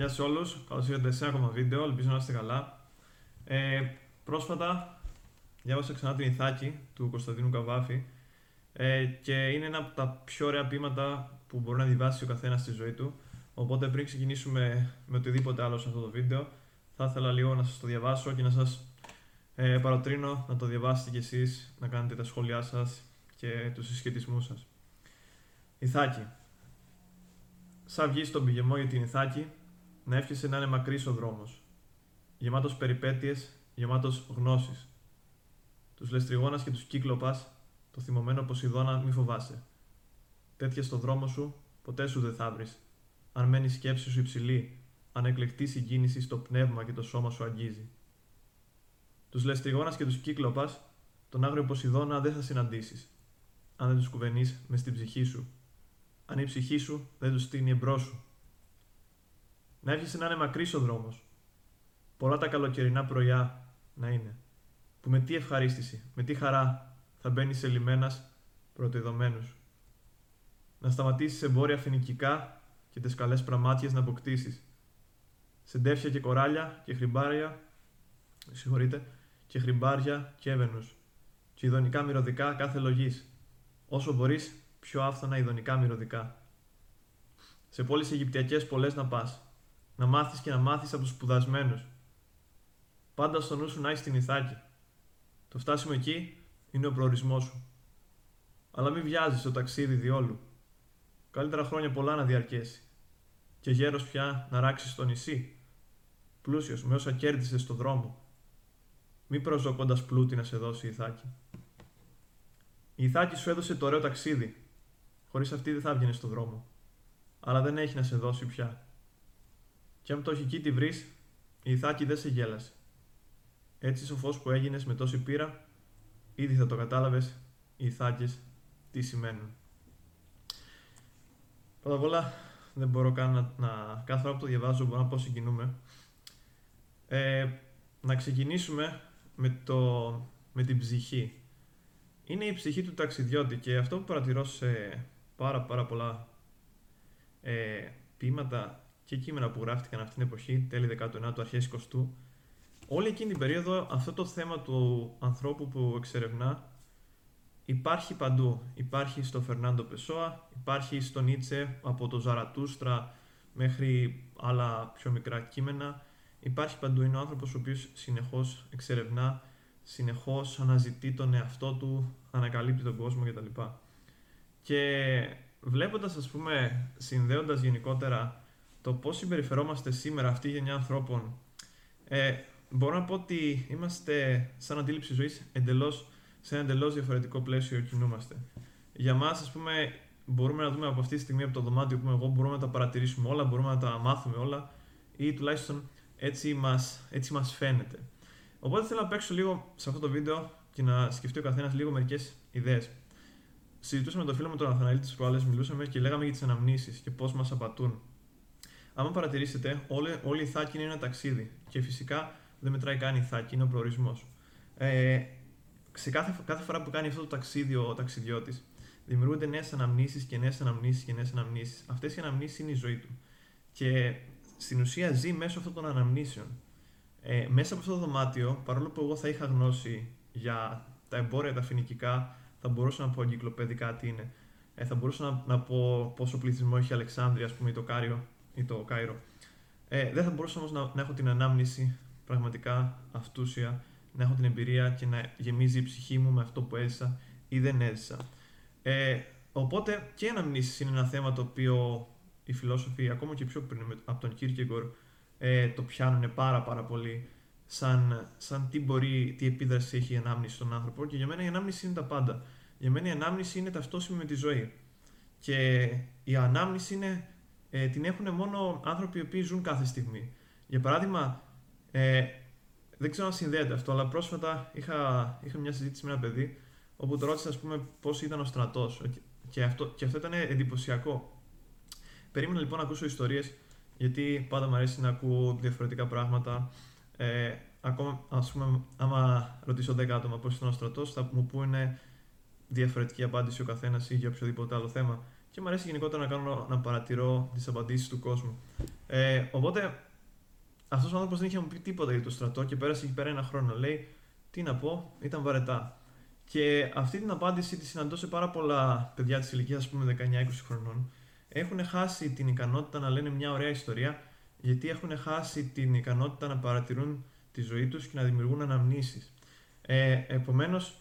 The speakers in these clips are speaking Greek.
Γεια σε όλους. Καλώς ήρθατε σε ένα ακόμα βίντεο. Ελπίζω να είστε καλά. Ε, πρόσφατα διάβασα ξανά την Ιθάκη του Κωνσταντίνου Καβάφη ε, και είναι ένα από τα πιο ωραία ποίηματα που μπορεί να διαβάσει ο καθένας στη ζωή του. Οπότε πριν ξεκινήσουμε με οτιδήποτε άλλο σε αυτό το βίντεο, θα ήθελα λίγο να σας το διαβάσω και να σας ε, παροτρύνω να το διαβάσετε κι εσείς, να κάνετε τα σχόλιά σας και τους συσχετισμούς σας. Ιθάκη. Σαν βγεις στον πηγεμό για την Ιθάκη, να εύχεσαι να είναι μακρύς ο δρόμος. Γεμάτος περιπέτειες, γεμάτος γνώσεις. Τους λεστριγόνα και τους κύκλοπας, το θυμωμένο Ποσειδώνα μη φοβάσαι. Τέτοια στο δρόμο σου ποτέ σου δεν θα βρεις. Αν μένει η σκέψη σου υψηλή, αν εκλεκτή συγκίνηση στο πνεύμα και το σώμα σου αγγίζει. Τους λεστριγόνα και τους κύκλοπας, τον άγριο Ποσειδώνα δεν θα συναντήσεις. Αν δεν τους κουβενείς μες στην ψυχή σου. Αν η ψυχή σου δεν τους στείνει εμπρός σου να έρχεσαι να είναι μακρύς ο δρόμος. Πολλά τα καλοκαιρινά πρωιά να είναι. Που με τι ευχαρίστηση, με τι χαρά θα μπαίνεις σε λιμένας πρωτοειδωμένου. Να σταματήσεις εμπόρια φοινικικά και τις καλές πραμάτιες να αποκτήσεις. Σεντέφια και κοράλια και χρυμπάρια, συγχωρείτε, και χρυμπάρια και έβαινου. Και ειδονικά μυρωδικά κάθε λογής. Όσο μπορείς, πιο άφθονα ειδονικά μυρωδικά. Σε πόλεις Αιγυπτιακές πολλές να πας, να μάθεις και να μάθεις από τους σπουδασμένους. Πάντα στο νου σου να έχεις την Ιθάκη. Το φτάσιμο εκεί είναι ο προορισμός σου. Αλλά μην βιάζεις το ταξίδι διόλου. Καλύτερα χρόνια πολλά να διαρκέσει. Και γέρος πια να ράξεις στο νησί. Πλούσιος με όσα κέρδισες στο δρόμο. Μη προσδοκώντας πλούτη να σε δώσει η Ιθάκη. Η Ιθάκη σου έδωσε το ωραίο ταξίδι. Χωρίς αυτή δεν θα έβγαινες στο δρόμο. Αλλά δεν έχει να σε δώσει πια. Και αν το έχει εκεί τη βρεις, η Ιθάκη δεν σε γέλασε. Έτσι σοφός που έγινες με τόση πείρα, ήδη θα το κατάλαβες οι Ιθάκες τι σημαίνουν. Πρώτα απ' όλα, δεν μπορώ καν να, να κάθε φορά που το διαβάζω μπορώ να πω συγκινούμε. Ε, να ξεκινήσουμε με, το, με την ψυχή. Είναι η ψυχή του ταξιδιώτη και αυτό που παρατηρώ σε πάρα πάρα πολλά ε, ποίηματα και κείμενα που γράφτηκαν αυτή την εποχή, τέλη 19ου, αρχές 20ου, όλη εκείνη την περίοδο αυτό το θέμα του ανθρώπου που εξερευνά υπάρχει παντού. Υπάρχει στο Φερνάντο Πεσόα, υπάρχει στο Νίτσε από το Ζαρατούστρα μέχρι άλλα πιο μικρά κείμενα. Υπάρχει παντού. Είναι ο άνθρωπος ο οποίος συνεχώς εξερευνά, συνεχώς αναζητεί τον εαυτό του, ανακαλύπτει τον κόσμο κτλ. Και βλέποντας, ας πούμε, συνδέοντας γενικότερα το πώς συμπεριφερόμαστε σήμερα αυτή η γενιά ανθρώπων ε, μπορώ να πω ότι είμαστε σαν αντίληψη ζωής εντελώς, σε ένα εντελώς διαφορετικό πλαίσιο κινούμαστε. Για μας, ας πούμε, μπορούμε να δούμε από αυτή τη στιγμή από το δωμάτιο που είμαι εγώ, μπορούμε να τα παρατηρήσουμε όλα, μπορούμε να τα μάθουμε όλα ή τουλάχιστον έτσι μας, έτσι μας φαίνεται. Οπότε θέλω να παίξω λίγο σε αυτό το βίντεο και να σκεφτεί ο καθένας λίγο μερικές ιδέες. Συζητούσαμε με τον φίλο μου τον Αθαναλή τη προάλλες, μιλούσαμε και λέγαμε για τις αναμνήσεις και πώς μας απατούν. Αν παρατηρήσετε, όλη, όλη η θάκη είναι ένα ταξίδι. Και φυσικά δεν μετράει καν η θάκη, είναι ο προορισμός. Ε, σε κάθε, κάθε φορά που κάνει αυτό το ταξίδι ο ταξιδιώτης, δημιουργούνται νέες αναμνήσεις και νέες αναμνήσεις και νέες αναμνήσεις. Αυτές οι αναμνήσεις είναι η ζωή του. Και στην ουσία ζει μέσω αυτών των αναμνήσεων. Ε, μέσα από αυτό το δωμάτιο, παρόλο που εγώ θα είχα γνώση για τα εμπόρια, τα φοινικικά, θα μπορούσα να πω εγκυκλοπαιδικά τι είναι. Ε, θα μπορούσα να, να πω πόσο πληθυσμό έχει η Αλεξάνδρεια, ας πούμε, ή το Κάριο, ή το Κάιρο. Ε, δεν θα μπορούσα όμως να, να έχω την ανάμνηση πραγματικά αυτούσια, να έχω την εμπειρία και να γεμίζει η ψυχή μου με αυτό που έζησα ή δεν έζησα. Ε, οπότε και η αναμνήσεις είναι ένα θέμα το οποίο οι φιλόσοφοι, ακόμα και πιο πριν από τον Κίρκεγκορ, ε, το πιάνουν πάρα πάρα πολύ σαν, σαν τι μπορεί, τι επίδραση έχει η ανάμνηση στον άνθρωπο και για μένα η ανάμνηση είναι τα πάντα. Για μένα η ανάμνηση είναι ταυτόσιμη με τη ζωή. Και η ανάμνηση είναι ε, την έχουν μόνο άνθρωποι οι οποίοι ζουν κάθε στιγμή. Για παράδειγμα, ε, δεν ξέρω αν συνδέεται αυτό, αλλά πρόσφατα είχα, είχα μια συζήτηση με ένα παιδί όπου το ρώτησα, ας πούμε, πώς ήταν ο στρατός και αυτό, και αυτό ήταν εντυπωσιακό. Περίμενα λοιπόν να ακούσω ιστορίες, γιατί πάντα μου αρέσει να ακούω διαφορετικά πράγματα. Ε, ακόμα, ας πούμε, άμα ρωτήσω 10 άτομα πώς ήταν ο στρατός, θα μου πούνε διαφορετική απάντηση ο καθένας ή για οποιοδήποτε άλλο θέμα. Και μου αρέσει γενικότερα να, κάνω, να παρατηρώ τις απαντήσεις του κόσμου. Ε, οπότε αυτός ο άνθρωπος δεν είχε μου πει τίποτα για το στρατό και πέρασε εκεί πέρα ένα χρόνο. Λέει, τι να πω, ήταν βαρετά. Και αυτή την απάντηση τη συναντώ σε πάρα πολλά παιδιά της ηλικίας, ας πούμε, 19-20 χρονών. Έχουν χάσει την ικανότητα να λένε μια ωραία ιστορία, γιατί έχουν χάσει την ικανότητα να παρατηρούν τη ζωή τους και να δημιουργούν αναμνήσεις. Ε, Επομένως,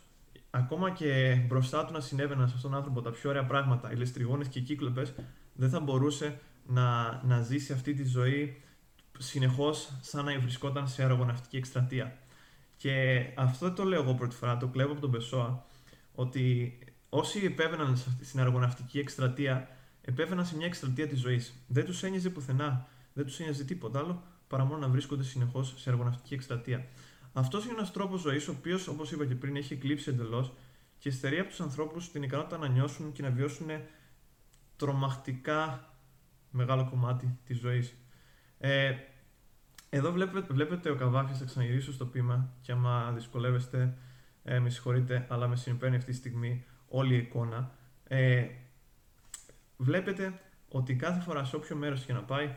ακόμα και μπροστά του να συνέβαιναν σε αυτόν τον άνθρωπο τα πιο ωραία πράγματα, οι ληστριγόνε και οι κύκλοπες, δεν θα μπορούσε να, να ζήσει αυτή τη ζωή συνεχώς σαν να βρισκόταν σε αερογοναυτική εκστρατεία. Και αυτό δεν το λέω εγώ πρώτη φορά, το κλέβω από τον Πεσόα, ότι όσοι επέβαιναν στην αερογοναυτική εκστρατεία, επέβαιναν σε μια εκστρατεία της ζωής. Δεν τους ένοιαζε πουθενά, δεν τους ένοιαζε τίποτα άλλο παρά μόνο να βρίσκονται συνεχώς σε αερογοναυτική εκστρατεία. Αυτός είναι ένας τρόπος ζωής, ο οποίος, όπως είπα και πριν, έχει εκλείψει εντελώς και στερεί από τους ανθρώπους την ικανότητα να νιώσουν και να βιώσουν τρομακτικά μεγάλο κομμάτι της ζωής. Ε, εδώ βλέπετε, βλέπετε ο Καβάφης, θα ξαναγυρίσω στο πείμα και άμα δυσκολεύεστε, ε, με συγχωρείτε, αλλά με συμπαίνει αυτή τη στιγμή όλη η εικόνα. Ε, βλέπετε ότι κάθε φορά σε όποιο μέρος και να πάει,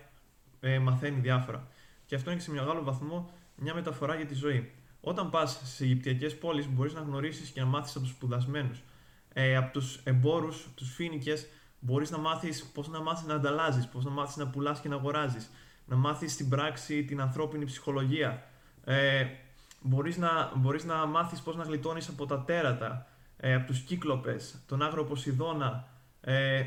ε, μαθαίνει διάφορα. Και αυτό είναι και σε μεγάλο βαθμό μια μεταφορά για τη ζωή. Όταν πας σε Αιγυπτιακές πόλεις, μπορείς να γνωρίσεις και να μάθεις από τους σπουδασμένους. Ε, από τους εμπόρους, τους φίνικε, μπορείς να μάθεις πώς να μάθεις να ανταλλάζεις, πώς να μάθεις να πουλάς και να αγοράζεις να μάθεις στην πράξη την ανθρώπινη ψυχολογία. Ε, μπορείς, να, μπορείς να μάθεις πώς να γλιτώνεις από τα τέρατα, ε, από τους κύκλοπες, τον άγρο Ποσειδώνα. Ε,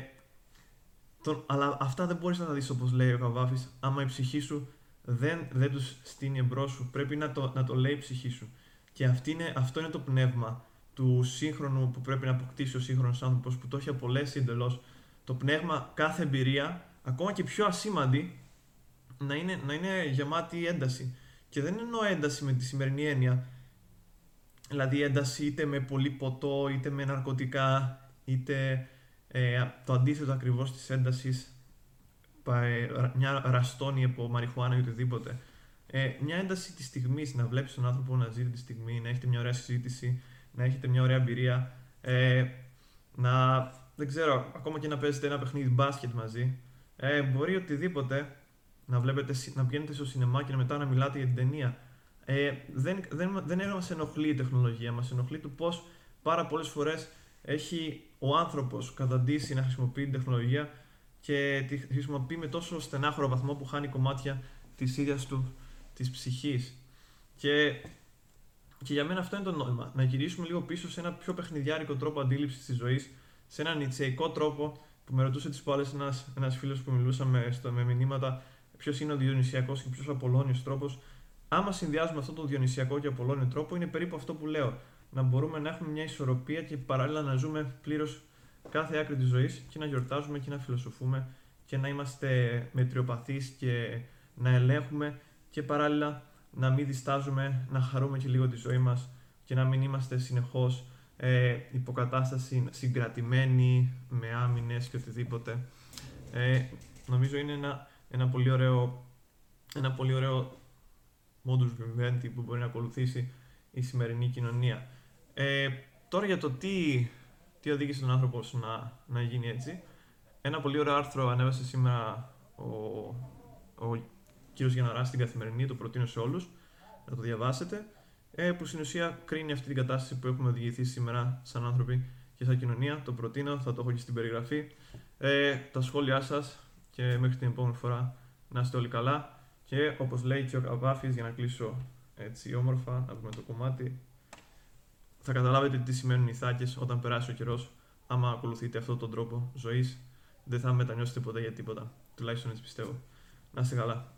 τον, αλλά αυτά δεν μπορείς να τα δεις όπως λέει ο Καβάφης, άμα η ψυχή σου δεν, δεν τους στείνει εμπρός σου. Πρέπει να το, να το λέει η ψυχή σου. Και αυτή είναι, αυτό είναι το πνεύμα του σύγχρονου που πρέπει να αποκτήσει ο σύγχρονος άνθρωπος που το έχει απολέσει εντελώς. Το πνεύμα, κάθε εμπειρία, ακόμα και πιο ασήμαντη, να είναι, να είναι γεμάτη ένταση. Και δεν εννοώ ένταση με τη σημερινή έννοια. Δηλαδή ένταση είτε με πολύ ποτό, είτε με ναρκωτικά, είτε ε, το αντίθετο ακριβώς της έντασης, ε, μια ραστόνη από μαριχουάνα ή οτιδήποτε. Ε, μια ένταση της στιγμής, να βλέπεις τον άνθρωπο να ζει τη στιγμή, να έχετε μια ωραία συζήτηση, να έχετε μια ωραία εμπειρία, ε, να, δεν ξέρω, ακόμα και να παίζετε ένα παιχνίδι μπάσκετ μαζί, ε, μπορεί οτιδήποτε να, βλέπετε, να πηγαίνετε στο σινεμά και μετά να μιλάτε για την ταινία. Ε, δεν, δεν, δεν μας ενοχλεί η τεχνολογία, μας ενοχλεί το πώς πάρα πολλές φορές έχει ο άνθρωπος καταντήσει να χρησιμοποιεί την τεχνολογία και τη χρησιμοποιεί με τόσο στενάχωρο βαθμό που χάνει κομμάτια της ίδιας του της ψυχής. Και, και για μένα αυτό είναι το νόημα. Να γυρίσουμε λίγο πίσω σε ένα πιο παιχνιδιάρικο τρόπο αντίληψης της ζωής, σε έναν νητσεϊκό τρόπο που με ρωτούσε τις πάλε ένας φίλος που μιλούσαμε στο, με μηνύματα ποιος είναι ο διονυσιακός και ποιος ο απολώνιος τρόπος. Άμα συνδυάζουμε αυτό το διονυσιακό και απολώνιο τρόπο, είναι περίπου αυτό που λέω. Να μπορούμε να έχουμε μια ισορροπία και παράλληλα να ζούμε πλήρως κάθε άκρη της ζωής και να γιορτάζουμε και να φιλοσοφούμε και να είμαστε μετριοπαθείς και να ελέγχουμε και παράλληλα να μην διστάζουμε να χαρούμε και λίγο τη ζωή μας και να μην είμαστε συνεχώς ε, υποκατάσταση συγκρατημένοι με άμυνες και οτιδήποτε. Ε, νομίζω είναι ένα ένα πολύ ωραίο, ένα πολύ ωραίο modus vivendi που μπορεί να ακολουθήσει η σημερινή κοινωνία. Ε, τώρα για το τι, τι οδήγησε τον άνθρωπο να, να γίνει έτσι. Ένα πολύ ωραίο άρθρο ανέβασε σήμερα ο, ο κύριος Γιαναράς στην Καθημερινή, το προτείνω σε όλους, να το διαβάσετε, ε, που στην ουσία κρίνει αυτή την κατάσταση που έχουμε οδηγηθεί σήμερα σαν άνθρωποι και σαν κοινωνία. Το προτείνω, θα το έχω και στην περιγραφή. Ε, τα σχόλιά σας και μέχρι την επόμενη φορά να είστε όλοι καλά και όπως λέει και ο Καβάφης για να κλείσω έτσι όμορφα να πούμε το κομμάτι θα καταλάβετε τι σημαίνουν οι θάκες όταν περάσει ο καιρός άμα ακολουθείτε αυτόν τον τρόπο ζωής. Δεν θα μετανιώσετε ποτέ για τίποτα τουλάχιστον έτσι πιστεύω. Να είστε καλά